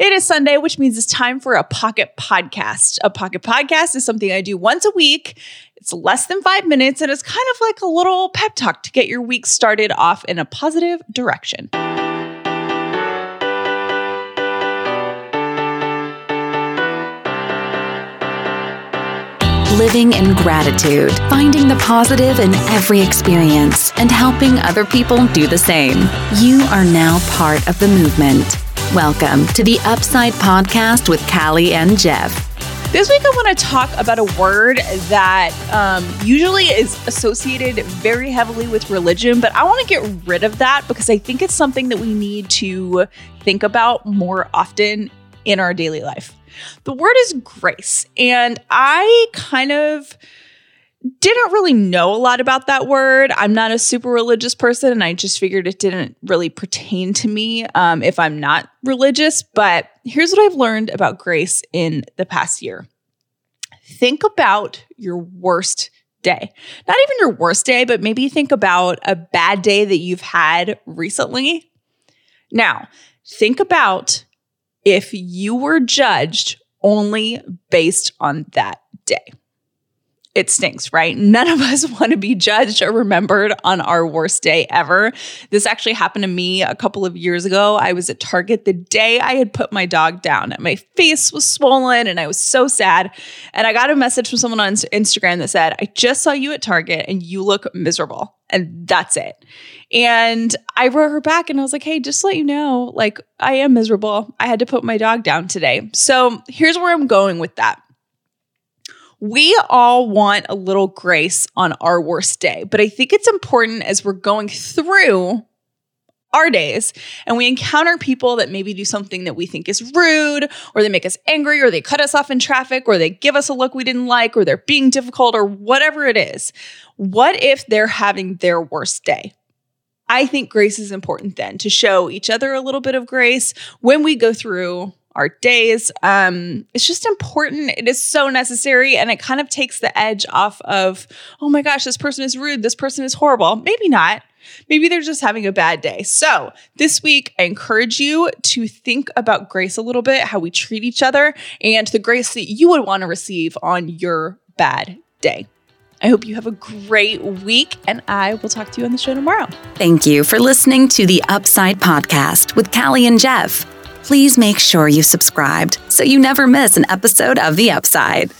It is Sunday, which means it's time for a pocket podcast. A pocket podcast is something I do once a week. It's less than five minutes and it's kind of like a little pep talk to get your week started off in a positive direction. living in gratitude, finding the positive in every experience, and helping other people do the same. You are now part of the movement. Welcome to the Upside Podcast with Callie and Jeff. This week, I want to talk about a word that um, usually is associated very heavily with religion, but I want to get rid of that because I think it's something that we need to think about more often in our daily life. The word is grace, and I kind of didn't really know a lot about that word. I'm not a super religious person, and I just figured it didn't really pertain to me um, if I'm not religious. But here's what I've learned about grace in the past year think about your worst day. Not even your worst day, but maybe think about a bad day that you've had recently. Now, think about if you were judged only based on that day it stinks, right? None of us want to be judged or remembered on our worst day ever. This actually happened to me a couple of years ago. I was at Target the day I had put my dog down. And my face was swollen and I was so sad. And I got a message from someone on Instagram that said, I just saw you at Target and you look miserable. And that's it. And I wrote her back and I was like, hey, just let you know, like, I am miserable. I had to put my dog down today. So here's where I'm going with that we all want a little grace on our worst day, but I think it's important as we're going through our days and we encounter people that maybe do something that we think is rude or they make us angry or they cut us off in traffic or they give us a look we didn't like or they're being difficult or whatever it is. What if they're having their worst day? I think grace is important then to show each other a little bit of grace when we go through our days. Um, it's just important. It is so necessary. And it kind of takes the edge off of, oh my gosh, this person is rude. This person is horrible. Maybe not. Maybe they're just having a bad day. So, this week, I encourage you to think about grace a little bit, how we treat each other, and the grace that you would want to receive on your bad day. I hope you have a great week, and I will talk to you on the show tomorrow. Thank you for listening to the Upside Podcast with Callie and Jeff please make sure you subscribed so you never miss an episode of The Upside.